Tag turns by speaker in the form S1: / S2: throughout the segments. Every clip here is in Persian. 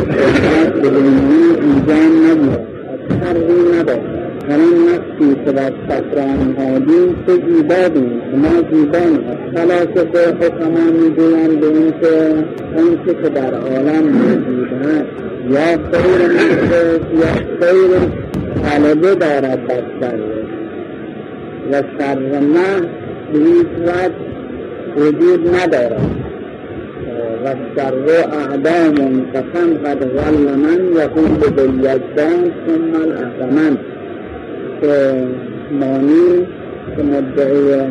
S1: قدرت به بینی اینجا نمیاد شرری نداره همان نفسی که بر سفر آنهادیم چه زیبادیم ما زیبان فلاسفه حکما می‌گویند به اینکه آنچه که در یا خیر نفس یا خیر طلبه دارد بر و شر محض به هیچ وجود ندارد. و شر اعدام کفن قد ظل من یقول بالیجدان ثم الاهرمن که مانی که مدعی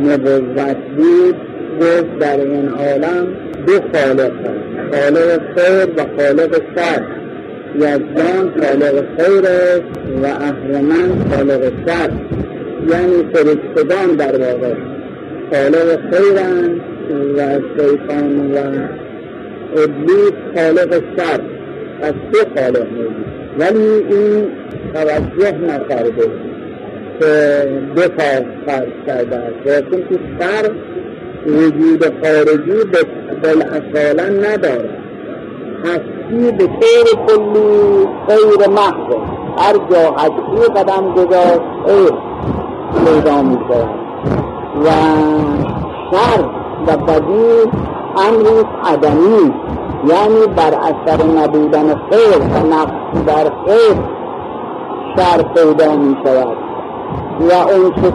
S1: نبوت بود گفت در این عالم دو خالق هست. خالق خیر و خالق شر. یزدان خالق خیر و اهرمن خالق شر. یعنی فرشتگان در واقع. خالق خیرن و شیطان و ابلیس خالق شر از دو خالق موجود ولی این توجه نکرده که دو فرق کرده است. چون که شر وجود خارجی بالاصالا نداره هستی به طور کلی غیر محض. هر جا هستی قدم گذاشت غیر پیدا میشه و شر و بدی امری عدمی یعنی بر اثر نبودن خیر و نقص در خیر شر پیدا می شود و اون که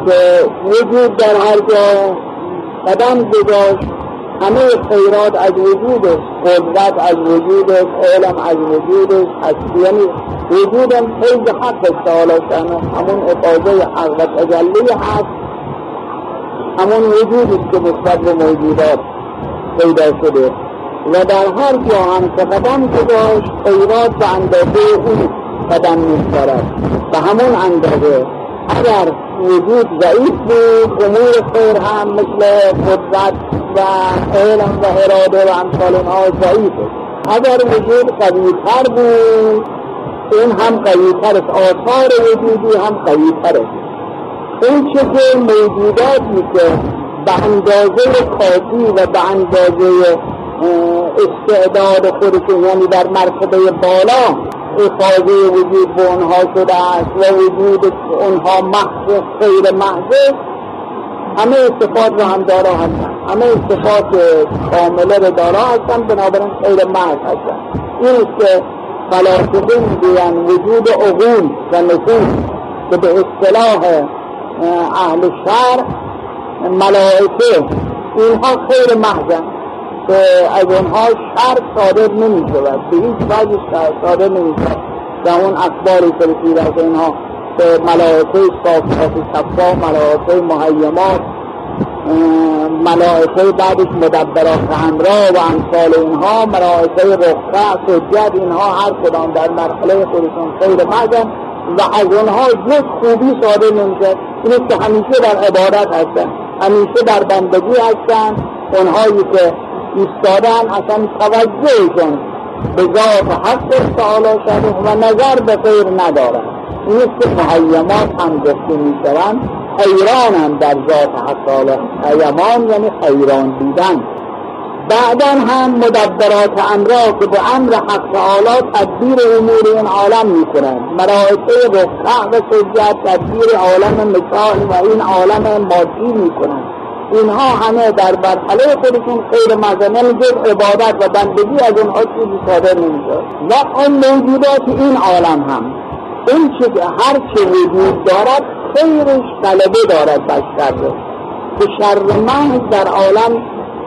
S1: وجود در هر جا قدم گذاشت همه خیرات از وجودش قدرت از وجودش علم از وجودش هستی یعنی وجودم خیلی حق تعالی همون افاظه حق و تجلی هست همون وجودی که نسبت به موجودات پیدا شده و در هر جا هم که قدم گذاشت خیرات به اندازه اون قدم میستارد به همون اندازه اگر وجود ضعیف بود امور خیر هم مثل قدرت و علم و اراده و امثال اینها ضعیف اگر وجود قویتر بود این هم قویتر است. آثار وجودی هم قویتر است. این چه موجوداتی که به اندازه کافی و به اندازه استعداد خودشون یعنی در مرتبه بالا افاظه وجود به اونها شده است و وجود اونها محض خیر محض. همه صفات رو هم دارا هستن. همه صفات کامله رو دارا هستن بنابراین خیر محض هستن. این است که فلاسفه می‌گویند وجود عقول و نفوس که به اصطلاح اهل شر ملائکه اینها خیر محضن که از اونها شر صادر نمی شود. به هیچ وجه صادر نمی شود. و اون اخباری که رسیده از اینها که ملائکه صافات صفا ملائکه محیمات ملائکه بعدش مدبرات همراه و امثال اینها ملائکه رخصه سجد اینها هر کدام در مرحله خودشون خیر محضن و از اونها یک خوبی صادر نمیشه این که همیشه در عبادت هستن همیشه در بندگی هستن اونهایی که ایستادن اصلا توجهشون به ذات حق تعالی شده و نظر به خیر ندارن. این که محیمات هم گفته می‌شوند حیرانم در ذات حق تعالی. حیمان یعنی حیران بودن. بعدا هم مدبرات امرا که به امر حق تعالی تدبیر امور این عالم می‌کنند. ملائکه رکع و سجد تدبیر عالم مثال و این عالم مادی می‌کنند. اینها همه در مرحله خودشون خیر مزنه جز عبادت و بندگی از اونها چیزی صادر نمیشه و آن موجودات این عالم هم. این چه هر چه وجود دارد خیرش طلبه دارد بشر که شر محض در عالم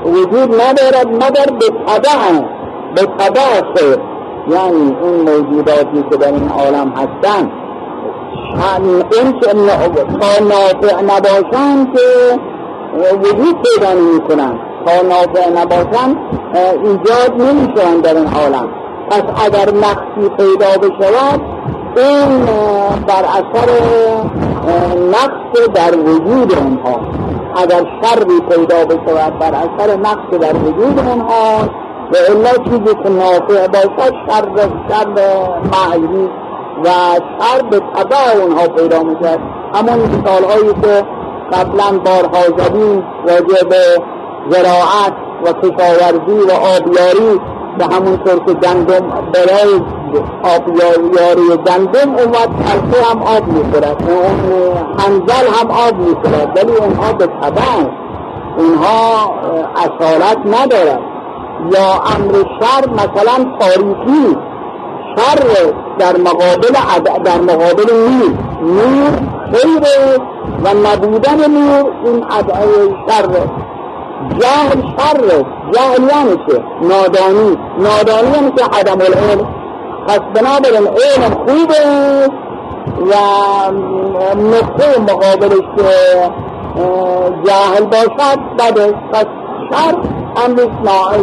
S1: وجود ندارد مگر به طبع به طبع خیر. یعنی این موجوداتی که در این عالم هستند. این که تا نافع نباشند که وجود پیدا نمی کنند تا نافع نباشند ایجاد نمی شوند در این عالم. پس اگر نقصی پیدا بشود این بر اثر نقص در وجود اونها. اگر شری پیدا بشود بر اثر نقص در وجود اونها و الا چیزی که نافع باشد شر شر معیری و شر به طبع اونها پیدا می‌شد همون مثال هایی که قبلا بارها زدیم راجع به زراعت و کشاورزی و آبیاری به همونطور که گندم برای آب یاری گندم اومد تلخی هم آب می‌خورد. هنزل هم آب می‌خورد. ولی اونها به طبع اونها اصالت ندارد. یا امر شر مثلا تاریخی شر در مقابل در مقابل نور. نور خیر و نبودن نور این ادعای شر. جهل شر جهل یعنی نادانی. نادانی یعنی که عدم العلم. پس بنابراین علم خوبه و نقطه مقابلش که جاهل باشد. بده پس شر امریس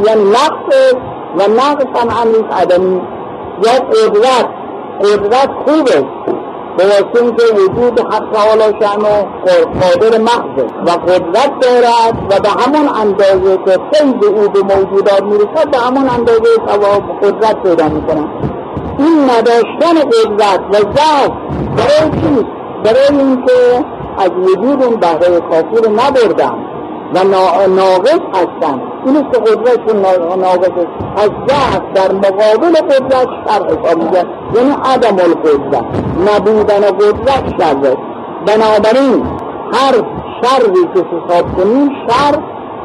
S1: یعنی نقص و نقص هم امریس عدمی. یا قدرت قدرت خوبه. به که وجود حق تعالی شأن قادر محض و قدرت دارد و به همون اندازه که فیض او به موجودات می‌رسد به همون اندازه ثواب قدرت پیدا می‌کنن این نداشتن قدرت و ضعف برای چیست برای اینکه از وجود اون بهره کافی رو نبردن و ناقص هستن. این است که قدرت ناقص از ضعف در مقابل قدرت شر حساب یعنی عدم القدرت. نبودن قدرت شر بنابراین هر شری که حساب کنیم شر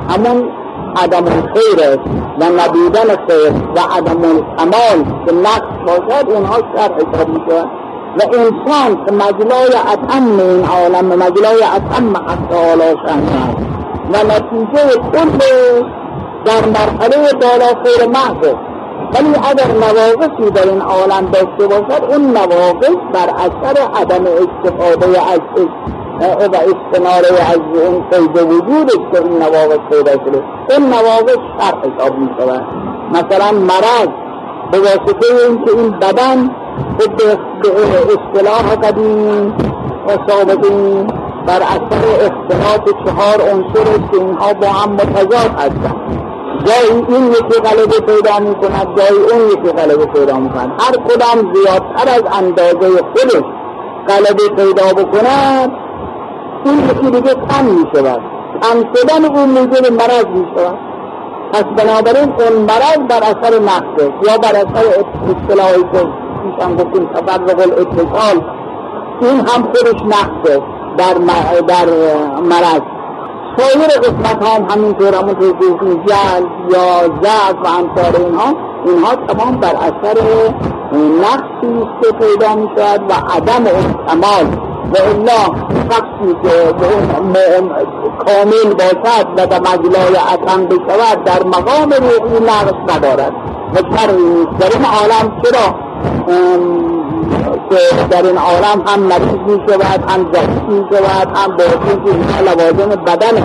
S1: همون عدم است و نبودن خیر و عدم الکمال که نقص باشد اونها شر حساب می‌شود. و انسان که مجلای اتم این عالم مجلای اتم حق تعالی شأن و نتیجه کل در مرحله بالا خیر محض. ولی اگر نواقصی در این عالم داشته باشد اون نواقص بر اثر عدم استفاده از و استناره از اون قید وجودش که این نواقص پیدا شده. این نواقص شر حساب می شود مثلا مرض به واسطه اینکه این بدن به اصطلاح قدیم و سابقین بر اثر اختلاط چهار عنصر که اینها با هم متضاد هستند. جایی این یکی غلبه پیدا می کند جایی اون یکی غلبه پیدا می کند هر کدام زیادتر از اندازه خودش غلبه پیدا بکند این یکی دیگه کم می شود کم شدن اون موجب مرض می شود پس بنابراین اون مرض بر اثر نقصه یا بر اثر اصطلاحی که پیشم گفتیم تفرق الاتصال این هم خودش نقصه در, در مرض. سایر قسمت هم همینطور که جل یا ضعف و امثال اینها اینها تمام بر اثر نقصی است که پیدا می شود و عدم کمال و الا شخصی که به اون کامل باشد و به مجلای عدم بشود در مقام روحی نقص ندارد. و در این عالم چرا؟ که در این عالم هم مریض می شود هم ضعیف می شود هم باطل که لوازم بدن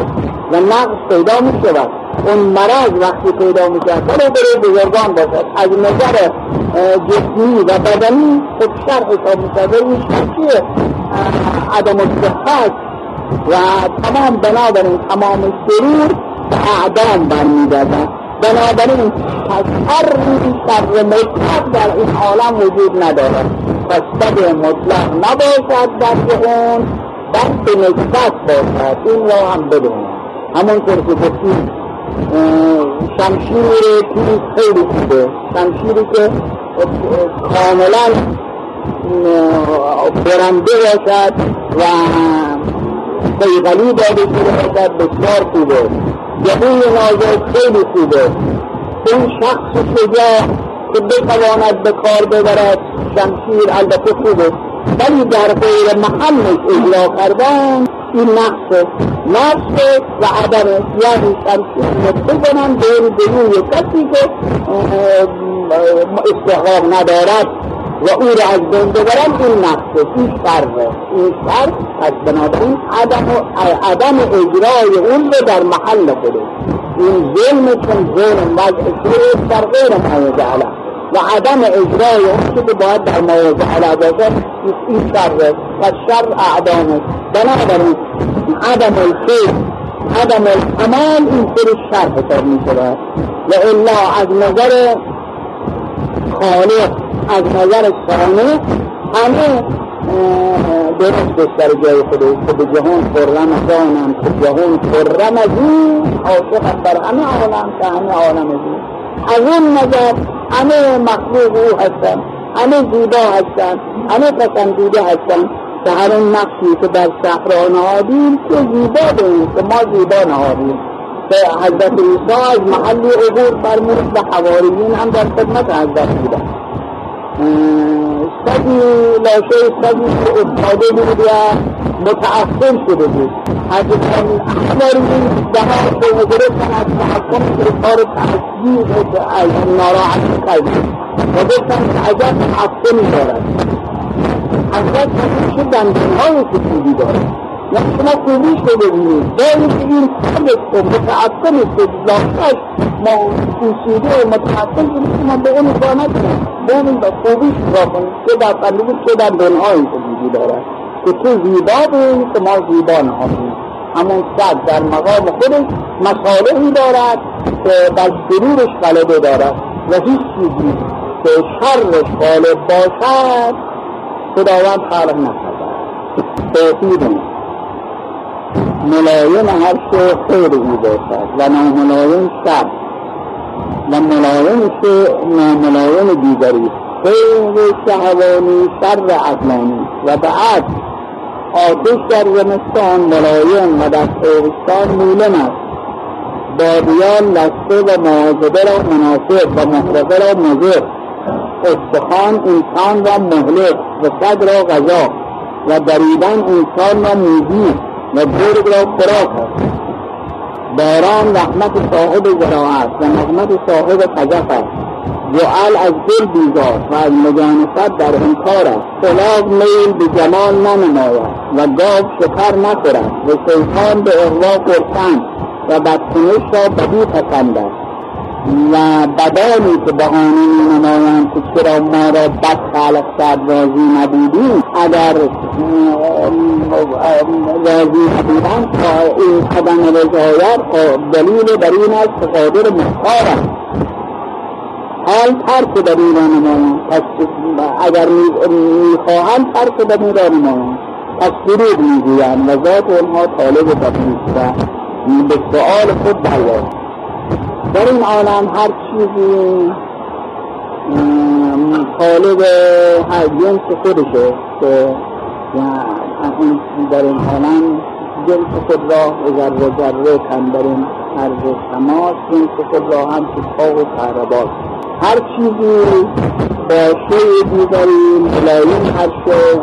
S1: و نقص پیدا می شود اون مرض وقتی پیدا می شود برای برای بزرگان باشد. از نظر جسمی و بدنی خود شر حساب شود این شرکی عدم صحت و تمام بنابراین تمام سرور به اعدام برمیگردد. بنابراین پس هر شر مطلق در این عالم وجود ندارد. پس بد مطلق نباشد در جهان بد نسبت باشد. این را هم بدون همونطور که گفتیم شمشیر تیز خیلی خوبه. شمشیری که کاملا برنده باشد و قیقلی داده شده باشد بسیار خوبه. جهوی نازک خیلی خوبه. اون شخص شجاع که بتواند به کار ببرد شمشیر البته خوبه. ولی در غیر محلش اجرا کردن. این نقصه نقصه و عدم یعنی شمشیر بکنن دور به روی کسی که استحقاق ندارد. و او را از بین ببرن این نقصه این شره این شر از بنابراین عدم, عدم اجرای اون رو در محل خوده این ظلم چون ظلم وضع در غیر موضع علا و عدم اجرای اون که باید در موضع علا باشد این شره و شر اعدامه بنابراین عدم الخیر عدم الکمال این سر شر حساب می شود و الا از نظر خالق از نظر صانع همه درست در جای خودش که به جهان خرم دانم که جهان خرم از این عاشق بر همه عالم که همه عالم از این از اون نظر همه مخلوق او هستن همه زیبا هستن همه پسندیده هستن که هر اون نقشی که در صحرا نهادیم که زیبا بودیم که ما زیبا نهادیم. حضرت عیسی از محلی عبور فرمود و حواریین هم در خدمت حضرت بودن. سگی لاشه که افتاده بود و متعفن شده بود. از حواریین دهان شده گرفتن از تحکم که کار تحصیل از ناراحتی کردن و گفتن که عجب تحکمی دارد. حضرت چه دندان های کشیدی دارد؟ یا شما خوبیش رو ببینید داری که این خودت رو متعطل است لاختش ما پوسیده و متعطل کنید ما به اون کار نکنیم ببینید و خوبیش را کنید چه در قلبی چه در دنهای کشیدی دارد که تو زیبا بود که ما زیبا نهادیم. همون صد در مقام خودش مصالحی دارد که بر سرورش غلبه دارد. و هیچ چیزی که شرش غالب باشد خداوند خلق نکرده. توحید ملایم هر شو خیر او باشد و ناملایم شر و ملایم شو ناملایم دیگری. خیر شهوانی شر عقلانی و بعد آتش در زمستان ملایم و در تابستان مولم است. بادیان لسته و معاذبه را مناسب و محرقه را مضر. استخوان انسان را مهلک. و صد را غذا و دریدن انسان را موزی و گرگ را خوراک باران رحمت صاحب زراعت و نغمت صاحب خجف است. جعل از دل بیزار و از مجانست در انکار است. خلاف میل به جمال ننماید و گاو شکر نخورد. و شیطان به اغوا پرسند و بدکنش را بدی پسند و بدانی که بهانه می نمایند که چرا ما را بد خلق کرد راضی نبودیم اگر راضی نبودن این قدم رضایت دلیل بر این است که قادر مختار است. حال ترک در این را نمایند پس اگر می‌خواهند ترک در این را نمایند پس درود می‌گویند و ذات اونها طالب بدنیست و به سؤال خود برگرد در این عالم هر چیزی طالب هر جنس خودشه که در این عالم جنس خود را ذره ذره کن در این عرض تماس جنس خود را هم که و تهرباز هر چیزی با شیء دیگری ملایم هر شو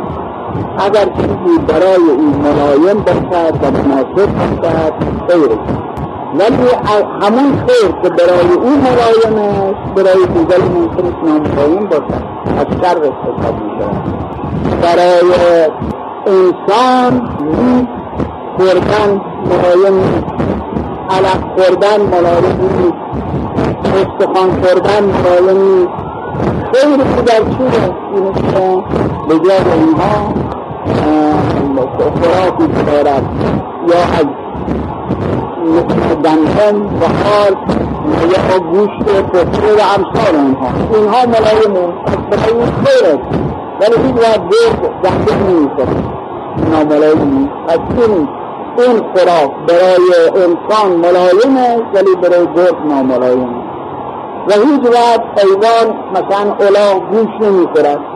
S1: اگر چیزی برای این ملایم باشد و مناسب باشد خیره ولی همون خیر که برای او ملایم است برای دیگر ممکن است ناملایم باشد. از شر حساب می‌شود برای انسان نیست. خوردن ملایم نیست علق خوردن ملایم نیست. استخوان خوردن ملایم نیست. خیر که در چیه این که به جای اینها خوراکی دارد. یا از دندان و حال یا گوشت پخته و امثال اونها. اینها ملایم برای اون خیر است. ولی هیچ وقت گرد دنده نیست ناملایم نیست از این این خوراک برای انسان ملایم است ولی برای گرد ناملایم و هیچ وقت حیوان مثلا الاغ گوش نمی‌خورد.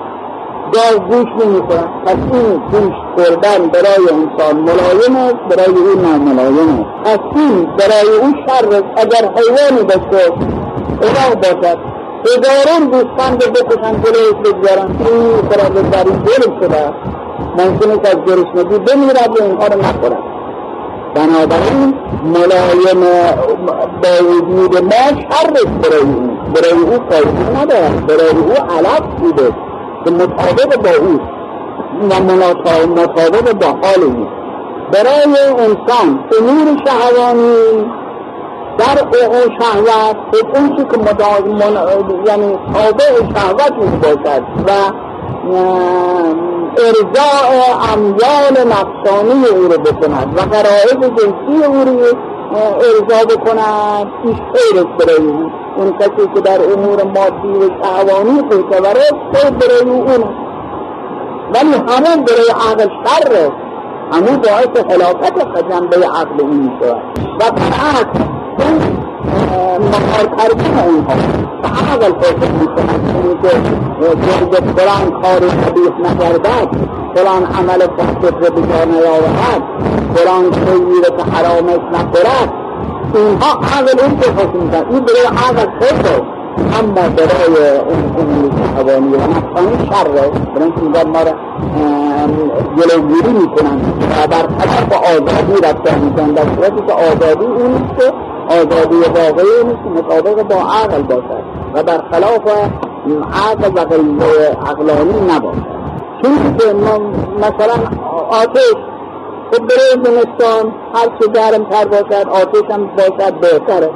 S1: گاو گوش نمی‌خورد پس این گوش خوردن برای انسان ملایم است برای او ناملایم است. پس این برای او شر اگر حیوانی باشه الاغ باشد. هزاران دوستان رو بکشن جلوش بگذارن. این خورد در این دل شده. است از گرسنگی بمیرد و اینها رو نخورد. بنابراین ملایم با وجود ما شر برای او. برای او فایده ندارد. برای او علف بوده. که مطابق با او و مطابق با حال او. برای انسان امور شهوانی در او شهوت به اون که یعنی تابع شهوت او باشد و ارزاع امیال نفسانی او رو بکند و قرائز جنسی او رو ارزا بکند. پیش خیر برای او. اون کسی که در امور مادی و شهوانی پیشوره خیر برای اون. ولی همون برای عقل شر همون باعث خلافت جنبه عقل این می‌شود و برعکس مهار کردن اونها. و عقل فکر می‌کنند که گرد فلان کار قبیح نکردد فلان عمل فاسد رو بجا نیاورد فلان خیلی رو که حرامش اینها عقل اون که حکم می‌کنند این برای عقل فکر اما برای اون امور حوانی و نفسانی شره برای اینکه ما را جلوگیری می‌کنن. و بر طرف آزادی رفتن می‌کنن. در صورتی که آزادی اون که آزادی واقعی نیست مطابق با عقل باشد. و برخلاف عقل و عقلانی نباشد. چون که مثلا آتش خب برای زمستان هر چه گرم تر باشد آتش هم باشد بهتره.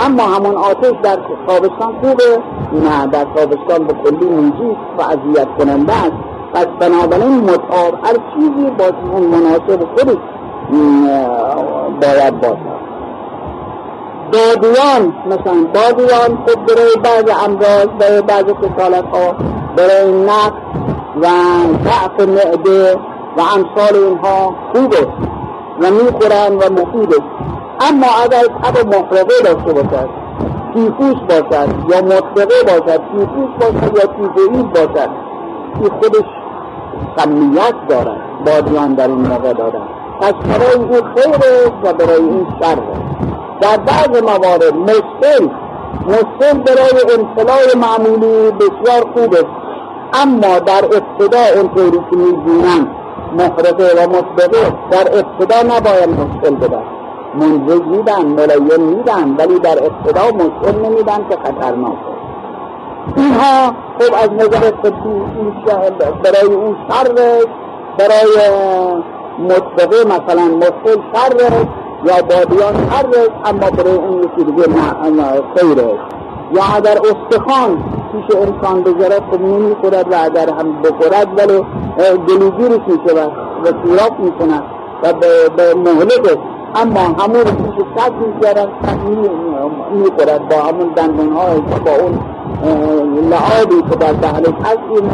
S1: اما همون آتش در تابستان خوبه؟ نه در تابستان به کلی میجیست و اذیت کننده است. پس بنابراین مطاب هر چیزی با اون مناسب خودش باید باشد. بادیان مثلا بادیان خود برای بعض امراض برای بعض کسالت ها برای نقص و ضعف معده و امثال اینها خوبه و می‌خورن و مفیده اما اگر تب محرقه داشته باشد تیفوس باشد یا مطرقه باشد تیفوس باشد یا تیفوئید باشد این خودش سمیت دارد بادیان در این موقع دادن پس برای این خیره و برای این شر در بعض موارد مشکل مشکل برای انطلاع معمولی بسیار خوب است. اما در ابتدا اونطوری که می‌بینن محرقه و مطبقه در ابتدا نباید مشکل بدن. منزج میدن ملایم میدن ولی در ابتدا مشکل نمیدن که خطرناک اینها خب از نظر طبی برای اون شر برای مطبقه مثلا مشکل شر یا بادیان شر اما برای اون یکی دیگه خیره یا اگر استخوان پیش انسان بذارد خب نمی خورد و اگر هم بخورد ولی گلوگیرش میشه و سیراف می‌کنه و به مهلک اما همون رو پیش صد میگرن می‌خورد با همون دندان های با اون لعابی که در دهلش هست این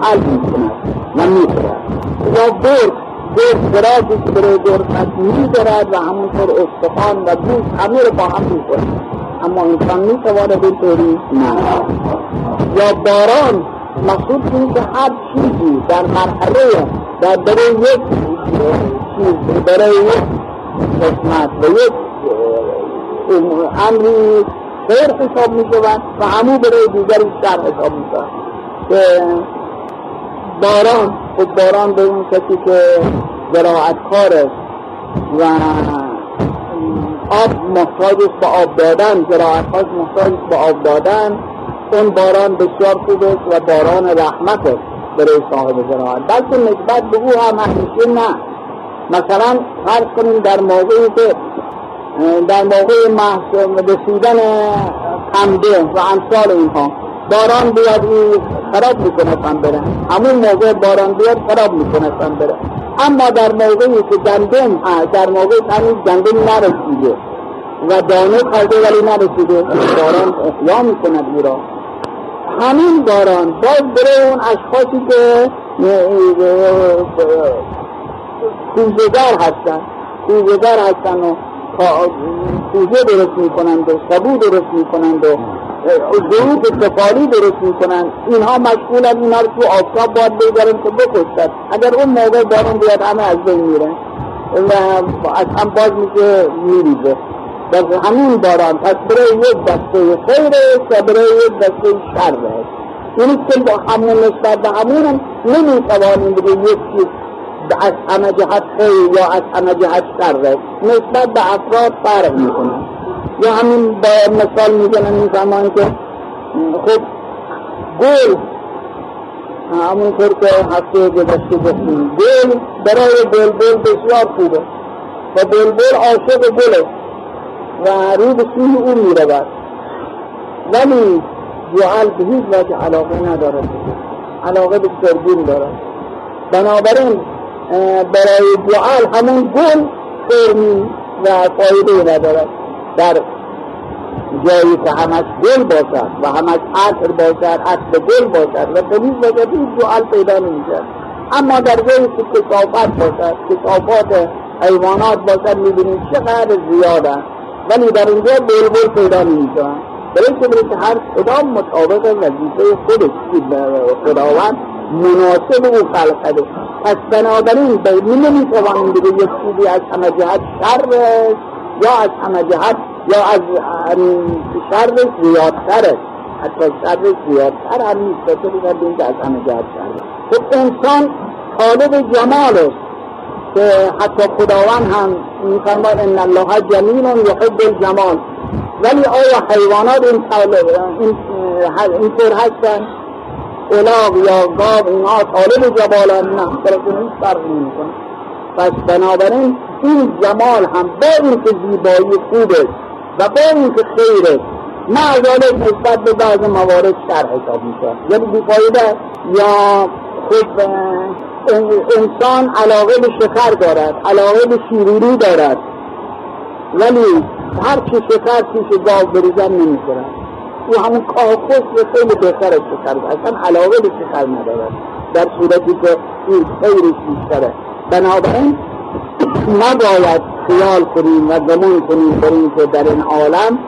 S1: حل می‌کند و می‌خورد. و برد. برادی که برای برد میدارد و همونطور استخوان و گوش همه رو با هم می‌خورد اما انسان می‌تواند اینطوری نه. یا باران مقصود این که هر چیزی در مرحله در برای یک چیز برای یک قسمت و یک امری خیر حساب می شود و همو برای دیگری شر حساب می شود باران خود باران به اون کسی که زراعت کار است و آب محتاج است به آب دادن هاش محتاج به آب دادن اون باران بسیار خوب است و باران رحمت است برای صاحب زراعت. بلکه نسبت به او هم همیشه نه. مثلا فرض کنیم در موقعی که در موقع رسیدن خنده و امثال اینها باران بیاد این خراب می‌کنه بره. همون موقع باران بیاد خراب می‌کنه بره. اما در موقعی که گندم در موقع هنوز گندم نرسیده و دانه کرده ولی نرسیده باران احیا می‌کند او را همین باران باز برای اون اشخاصی که کوزهگر هستن. کوزهگر هستن و کوزه درست می‌کنند و سبو درست می‌کنند و ضرور سفاری درست می‌کنن اینها مشغولن اینا رو تو آفتاب باید بگذارن که بکشتن. اگر اون موقع بارون بیاد همه از بین میرن. و از هم باز میشه میریزه. در همین باران پس برای یک دسته خیره و برای یک دسته شر است. اینی که با همون نسبت به همون هم نمی‌توانیم بگه یک چیز از همه جهت خیر یا از همه جهت شر نسبت به افراد فرق می‌کنن یا همین با مثال می‌زنن این زمان که خب گل همونطور که هفته گذشته گفتیم گل برای بلبل بسیار خوبه و بلبل عاشق گله و رو به سوی او می‌رود. ولی جعل به هیچ وجه علاقه ندارد علاقه به سرگین دارد بنابراین برای جعل همون گل فرمی و فایده ندارد. در جایی که همش گل باشد و همش عطر باشد عطر گل باشد و هیچ وجه هیچ جعل پیدا نمی‌شد اما در جایی که کسافت باشد کسافات حیوانات باشد می‌بینید چقدر زیاده ولی در اینجا بلبل پیدا نمیشن برای که هر کدام مطابق وظیفه خودش خداوند مناسب او خلق کرده. پس بنابراین نمی‌توانیم بگه یک چیزی از همه جهت شر یا از همه جهت یا از شر زیادتر حتی شر زیادتر هم نیست. تو بگردیم که از همه جهت شر. خب انسان طالب جمال که حتی خداوند هم میفرماد ان الله جمیل یحب الجمال. ولی آیا حیوانات این اینطور هستن؟ الاغ یا گاب اینها طالب جمالن؟ نه برای نیست فرق نمی‌کنه. پس بنابراین این جمال هم با اینکه زیبایی خوبه و با اینکه خیره معذالک نسبت به بعض موارد شر حساب میشه یعنی بیفایده؟ یا خب انسان علاقه به شکر دارد علاقه به شیرینی دارد. ولی هر چی شکر پیش گاو بریزن نمی‌خورد او همون کاخوش به خیلی بهتر از شکر اصلا علاقه به شکر ندارد. در صورتی که این خیرش بیشتره. بنابراین نباید خیال کنیم و گمان کنیم بر که در این عالم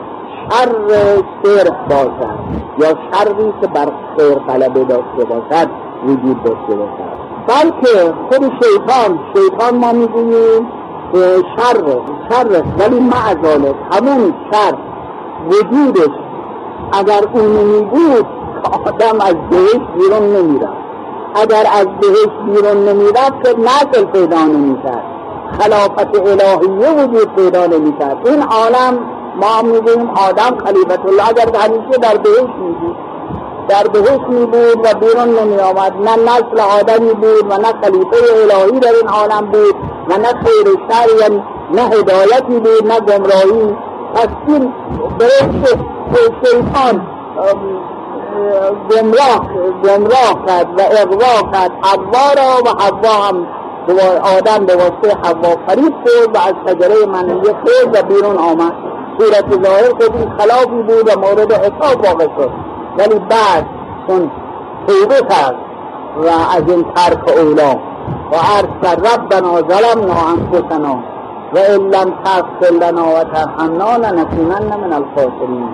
S1: شر صرف باشد یا شری که بر خیر طلبه داشته باشد وجود داشته باشد. بلکه خود شیطان شیطان ما می‌گوییم شر شر ولی معذالک همون شر وجودش اگر اون بود آدم از بهش بیرون نمی‌رفت. اگر از بهش بیرون نمی‌رفت که نسل پیدا نمی‌کرد. خلافت الهیه وجود پیدا نمی‌کرد. این عالم ما می‌گوییم آدم خلیفت الله اگر همیشه در بهش میبود. در بهش می بود و بیرون نمی آمد نه نسل آدمی بود و نه خلیفه الهی در این عالم بود و نه خیر شر نه هدایتی بود نه گمراهی. پس این برای شیطان گمراه گمراه کرد و اغوا کرد. حوا را و حوا هم آدم به واسطه حوا فریب شد و از شجره منیه خود و بیرون آمد. صورت ظاهر خود این خلافی بود و مورد حساب واقع شد. ولی بعد چون توبه کرد و از این ترک اولا و عرض ربنا ظلمنا انفسنا و ان لم تغفر لنا و ترحمنا لنکونن من الخاسرین.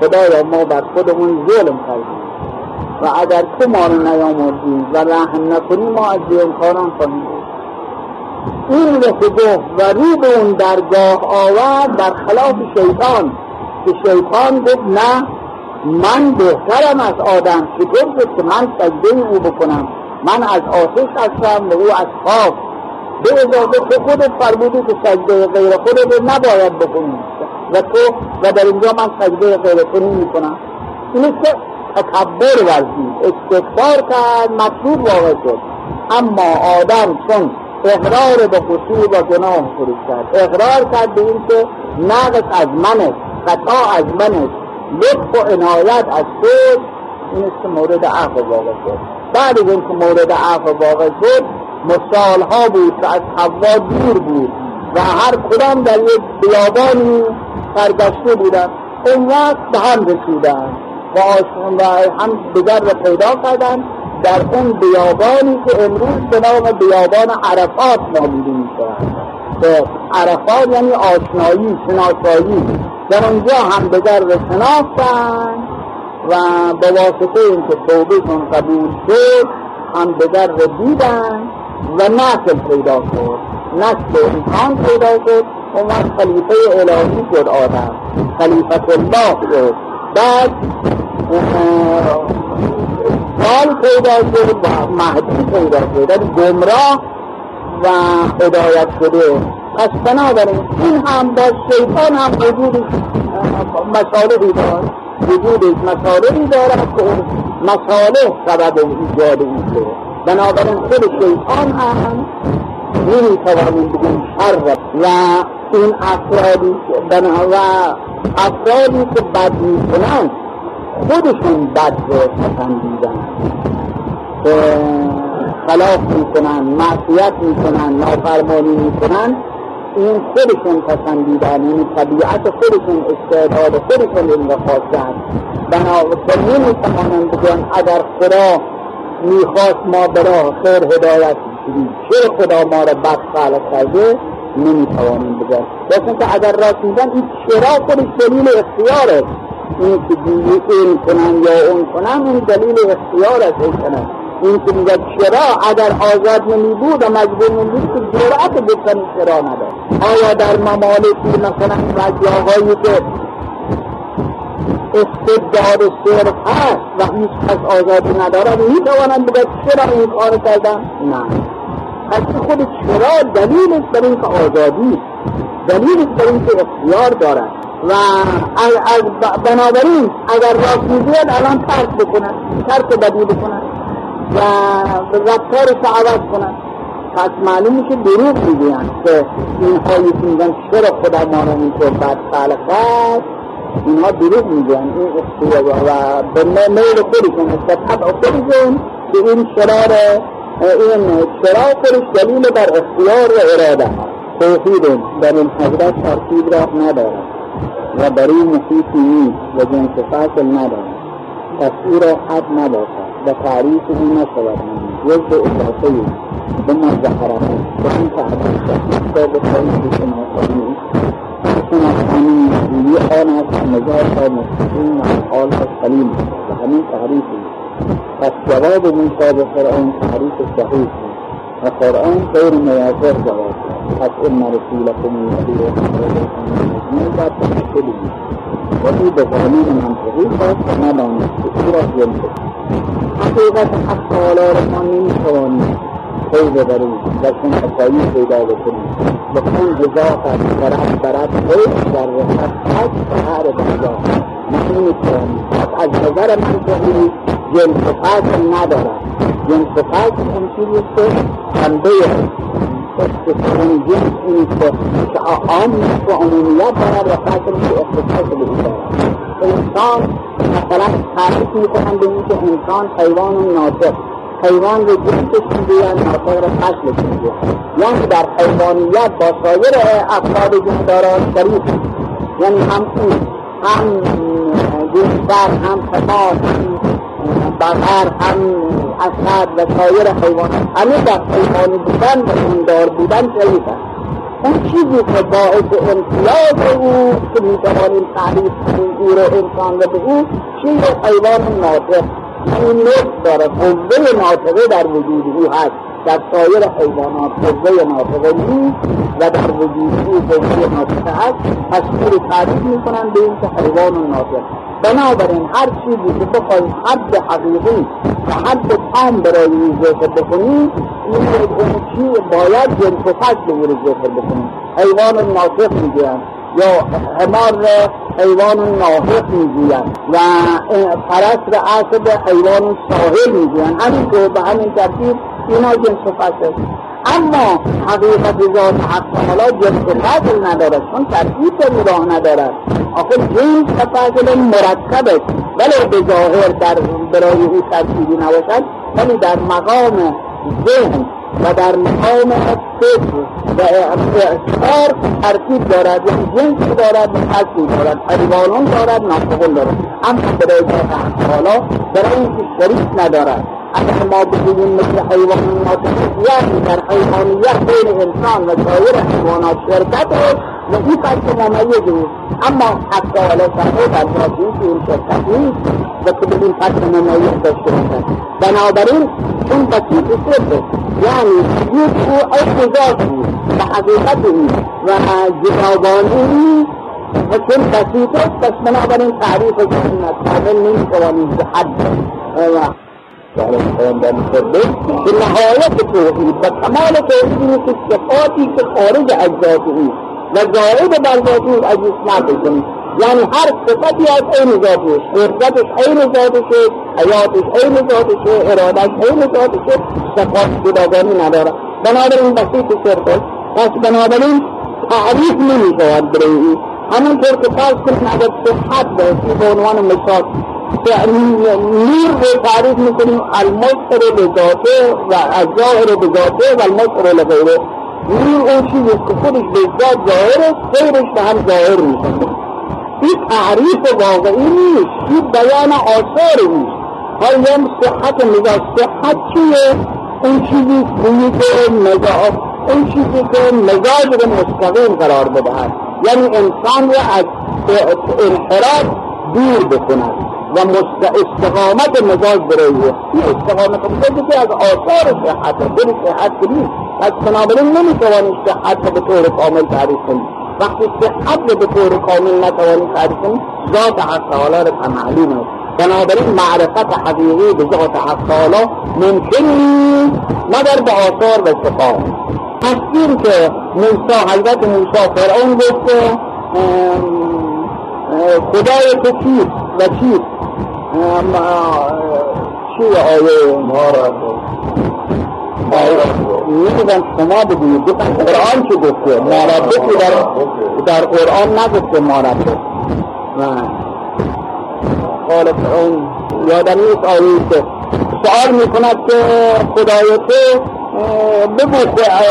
S1: خدایا ما بر خودمون ظلم کردیم. و اگر تو ما رو نیامردی و رحم نکنی ما از کاران خواهیم این رو گفت و رو به اون درگاه آورد در خلاف شیطان. که شیطان گفت نه من بهترم از آدم. چطور شد که من سجده او بکنم؟ من از آتش هستم و او از خاک به اضافه تو خودت فرمودی که سجده غیر خودت نباید بکنی. و تو و در اینجا من سجده غیر تو نمی کنم این که تکبر ورزید استکبار کرد مطلوب واقع شد. اما آدم چون اقرار به خصوص و گناه فرود کرد اقرار کرد به این که نقص از منه خطا از منه لطف و عنایت از تو این است که مورد عفو واقع شد. بعد از اینکه مورد عفو واقع شد مثال ها بود که از حوا دور بود و هر کدام در یک بیابانی سرگشته بودن اون وقت به هم رسیدن و, و هم را پیدا کردن در اون بیابانی که امروز به نام بیابان عرفات نامیده می که عرفات یعنی آشنایی شناسایی. در اونجا هم دیگر را شناختن و به واسطه اینکه توبهشون قبول شد هم دیگر را دیدن و نسل پیدا شد. نسل انسان پیدا شد اون خلیفه الهی شد آدم خلیفت الله شد بعد سال پیدا شد و مهدی پیدا شد. یعنی گمراه و هدایت شده. پس بنابراین این هم با شیطان هم وجود مسالهی دارد. وجودش مسالهی دارد که اون مساله سبب ایجاد این شده بنابراین خود شیطان هم نمی‌توانیم بگیم شر و این افرادی و افرادی که بد می‌کنند خودشون بد رو پسندیدن خلاف می‌کنن معصیت می‌کنن نافرمانی می‌کنن این خودشون پسندیدن این طبیعت خودشون استعداد خودشون این خواستن بنابراین نمی‌توانند بگن اگر خدا می‌خواست ما برای خیر هدایت شدیم چه خدا ما رو بد خلق کرده؟ نمی‌توانیم بگم. مثل که اگر راست میگن این چرا خودش دلیل اختیاره؟ این که دیگه این کنن یا اون کنن این دلیل اختیار است این این که میگه چرا اگر آزاد نمی بود و مجبور نمی بود که جرأت بکن چرا نداره آیا در ممالکی مثلا رجاهایی که استبداد صرف هست و هیچ کس آزادی ندارد می توانند بگه چرا این کار کردن؟ نه. پس خود چرا دلیل است بر اینکه آزادی دلیل است بر اینکه اختیار دارد. و از, بنابراین اگر راست می‌گوید الان ترک بکنن ترک بدی بکنن و رفتارش عوض کنن پس معلوم میشه دروغ می‌گویند که اینها یکی میگن چرا خدا ما رو اینطور بد خلق اینها دروغ میگن این اختیار و به میل خودشون به طبع خودشون که این شرار این خودش دلیل بر اختیار و اراده توحید در این حضرت ترکیب را ندارد و در این نیست و جنس فاصل ندارد. پس او را حد نباشد و تعریف او نشود. جز به اضافه به مظهرت به این تعریف را به شما همین مسئولی آن است نظر تا مستقیم و حال سلیم و همین تعریفی پس الشباب من قال القرآن الحديث الصحيح القرآن غير ما يعتبر جواب أسئلنا رسولكم الذي من بعد تحصله وفي بزعمين عن حقيقة فما لهم كثيرة ينفق حقيقة. حق ولا رحمن من قوانين غير ضروري لكن حقائق پیدا بکنیم بکن جزاق از طرف برد خیلی در رسد حد سهر بزاق نحن میتوانیم از نظر من تحریف جنس فصل ندارد جنس فصل اون چیزی که خنده اون جنس این که عام و عمومیت دارد و فصل که اختصاص به دارد انسان مثلا تعریف می‌کنند به اینکه انسان حیوان ناطق. حیوان رو جنسش می‌گویند ناطق رو فصلش می‌گویند یعنی در حیوانیت با سایر افراد جنداران شریف یعنی هم اون هم گوشتر هم خطار هم بغر هم اسد و سایر حیوانات. همه در حیوانی بودن و اندار بودن شریفن اون چیزی که باعث امتیاز او که می‌توانیم تعریف کنیم او رو انسان به او چیز حیوان ناطق. این نفس داره. قوه ناطقه در وجود او هست. در سایر حیوانات قوه ناطقه نیست و در وجود او قوه ناطقه هست رو تعریف می‌کنن به اینکه حیوان ناطق بنابراین هر چیزی که بخواهیم حد حقیقی و حد تام برای او ذکر بکنیم این چی باید جنس و فصل او ذکر بکنیم حیوان ناطق می‌گویند یا حمار حیوان ناحق می‌گویند و فرس را عصب حیوان ساحل می‌گویند. همینطور به همین ترتیب اینا جنس و فصل اما حقیقت ذات حق تعالی جنس و فصل ندارد چون ترکیب به راه ندارد آخر جنس و فصل مرکب است بله به ظاهر در برای او ترکیبی نباشد ولی در مقام ذهن و در مقام فکر و اعتبار ترکیب دارد. یعنی جنس دارد و فصلی دارد. حیوانان دارد ناقبل دارد. اما برای ذات حق تعالی برای اینکه شریک ندارد. اگر ما بگوییم مثل حیوان یعنی در حیوانیت بین انسان و سایر حیوانات شرکت است و این فصل ممیز اما حق تعالی صحیح در ذاتی که این شرکت نیست و که بدین فصل ممیز داشته باشد بنابراین اون بسیط صرف یعنی یک او ذات بود و حقیقت او و جوابانی و چون بسیط است پس بنابراین تعریف سنت کامل به حد به نهایت توحید و کمال توحید که صفاتی که خارج از ذات او و زائد بر ذات او از بکنیم یعنی هر صفتی از عین ذاتش قدرتش عین ذاتشه حیاتش عین ذاتشه ارادش عین ذاتشه صفات جداگانی نداره بنابراین بسیط صرف پس بنابراین تعریف نمی شود برای همونطور که فرض کنیم اگر صحت داشتی به عنوان مثال نور رو تعریف می‌کنیم المصر به ذاته و الظاهر به ذاته و المصر لغیره نور اون چیزی که خودش به ذات ظاهر است غیرش به هم ظاهر میشه این تعریف واقعی نیست این بیان آثار نیست. حالا صحت نگاه صحت چیه؟ اون چیزی که نگاه اون چیزی که مزاج رو مستقیم قرار بدهد. یعنی انسان رو از انحراف دور بکند. و استقامت مزاج برایه این استقامت مزاج که از آثار صحت دل صحت نیست. پس بنابراین نمی‌توانی صحت به طور کامل تعریف کنی وقتی صحت به طور کامل نتوانی تعریف کنی ذات حق تعالی رو معلوم است. بنابراین معرفت حقیقی به ذات حق تعالی ممکن نیست مگر به آثار و صفات. تصویر که موسی حضرت موسی فرعون گفت خدای تو کیست و چیست چی آیه ما را نمیدن شما بگوید گفتن قرآن چی گفته را در, در قرآن نگفته را قال فرعون یادم نیست آیه که سوال می‌کند که خدای تو بگو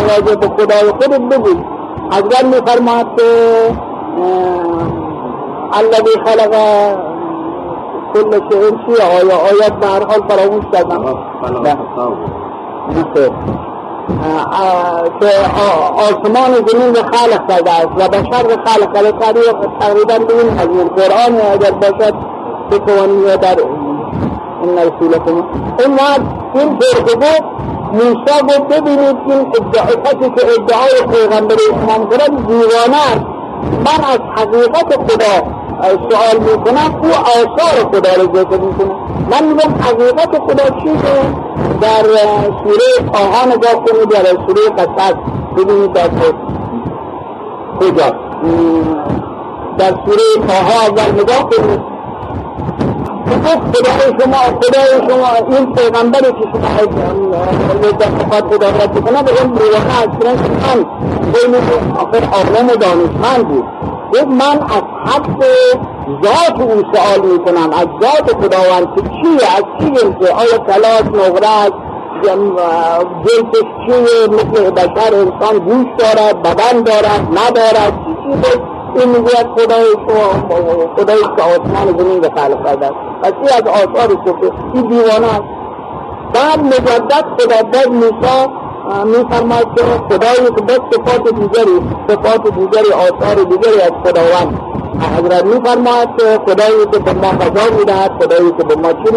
S1: راجع به خدای خودت بگو اگر میفرماد که الذي خلق كل شيء چیه آیا آیت به هر حال فراموش کردم که آسمان زمین رو خلق کرده است و بشر رو خلق کرده. تقریبا به این مضمون قرآن اگر باشد بتوانی در این رسولکم این وقت این طور که گفت ببینید. این ادعای که ادعای پیغمبر اسلام کنند دیوانه است. من از حقیقت خدا سوال می‌کنم او آثار خدا رو ذکر می‌کنه. من میگم حقیقت خدا چیه در سوره آها نگاه کنید در سوره قصص. ببینید در کجا؟ در سوره آها اول نگاه کنید. خدای شما خدای شما این پیغمبری که شما دفعات خدا را بکنه به این روحه از من بین آخر عالم دانشمند بود. گفت من از حد ذات او سوال می‌کنم. از ذات خداوند که چیه؟ از چی جنسه آیا کلاس نغره است چیه؟ مثل بشر انسان گوش دارد بدن دارد ندارد چی چیزه این می‌گوید خدای خدای که آسمان زمین به خلق کرده است. پس این از آثار صفه این دیوانه است. بعد مجدد خدا بد موسی میفرماید که خدایی که بس صفات دیگری صفات دیگری آثار دیگری از خداوند حضرت میفرماید که خدایی که به ما غذا می‌دهد خدایی که به ما چی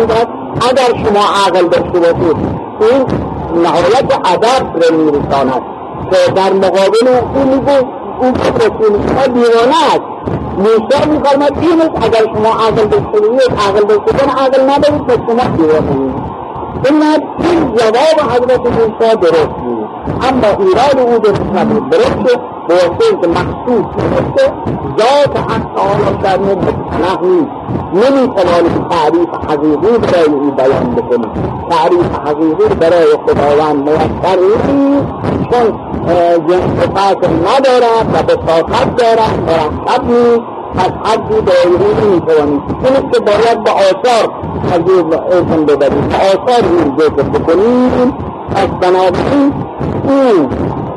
S1: اگر شما عقل داشته باشید این نهایت ادب رو میرساند که در مقابل او میگو او که رسول شما دیوانه است. موسی میفرماید این است اگر شما عقل داشته باشید عقل داشته عقل ندارید پس شما دیوانه این جواب حضرت موسی درست اما ایراد او درست نبود درست به مخصوص نمیشه ذات حق تعالی در مبتنه نیست نمی‌توانی تعریف حقیقی برای او بیان بکنی. تعریف حقیقی برای خداوند میسر نیست چون جنس ندارد و بساطت دارد مرتب نیست. از حدی دایره نمی‌توانید این که باید به آثار از او ببرید به آثار این ذکر از بنابراین او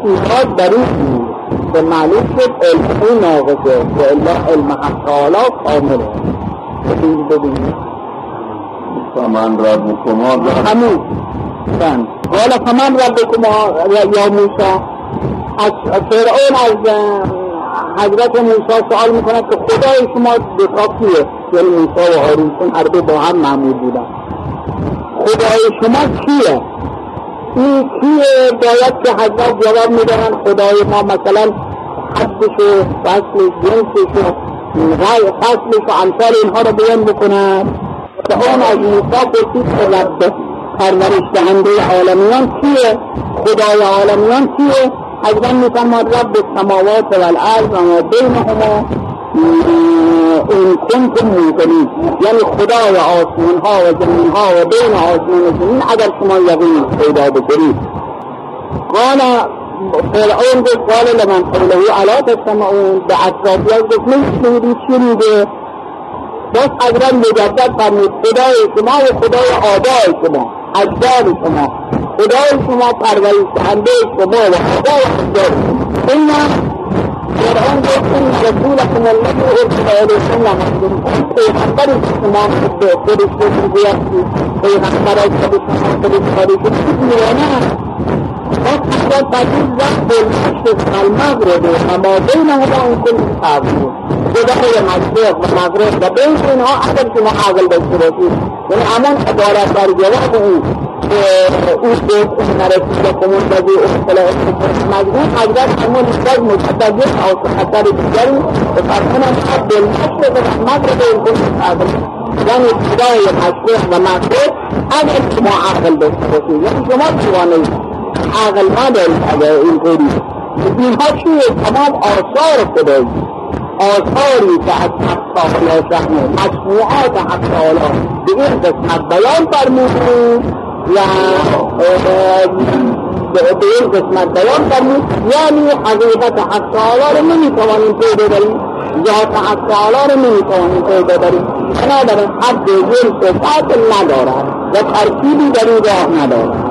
S1: ایراد در این به معلوم شد علم او ناقصه و الا علم حق تعالی کامله. ببینید ببینید
S2: فمن ربکما
S1: همون. بند. قال فمن ربکما یا موسی؟ از فرعون از حضرت موسی سوال می‌کند که خدای شما دو تا کیه؟ یعنی موسی و هارون چون هر دو با هم معمول بودن. خدای شما کیه؟ این کیه باید که حضرت جواب می‌دهن خدای ما مثلا حدش و فصل جنسش و فصلش و امثال اینها رو بیان بکنن که اون از موسی پرسید که رب پرورش دهنده عالمیان کیه؟ خدای عالمیان کیه؟ حضرت میفرماد رب السماوات والارض و ما بینهما. این کنتم موقنین یعنی خدای آسمان ها و زمین ها و بین آسمان و زمین اگر شما یقین پیدا بکنید قال فرعون گفت قال لمن قوله علا تسمعون. به اطرافیان گفت نمیشنیدی چی میگه؟ بس حضرت مجدد فرمود خدای شما و خدای آبای شما اجداد شما. خدای شما پرورش دهنده شما و خدا و اجداد این فرعون گفت این رسولکم الذی ارسل الیکم لمسلم پیغمبر شما به خودش می‌گوید که پیغمبر از خود شما خودش خارج دیوانه فقط بدید و بالمشرق المغرب و ما بینهما اون کل تغییر خدای مشرق و مغرب و بین اینها اگر شما عقل داشته باشید یعنی همان عبارت در جواب او او گفت این نرسیده کمون بزی اختلاف مجموع حضرت همون باز متدیر او خطر دیگری و فرمونم حد بالمشرق و مغرب این کل تغییر یعنی خدای مشرق و مغرب اگر شما عقل داشته باشید. یعنی شما توانید عقل ندارید اگر چیه؟ تمام آثار خدایی. آثاری که از حق تعالی شهنه مصنوعات حق تعالی به این قسمت بیان فرمودید و به این قسمت بیان فرمود یعنی حقیقت حق تعالی رو نمی‌توانیم پی ببریم ذات حق تعالی رو نمی‌توانیم پی ببریم بنابراین حد صفات ندارد و ترکیبی در این راه ندارد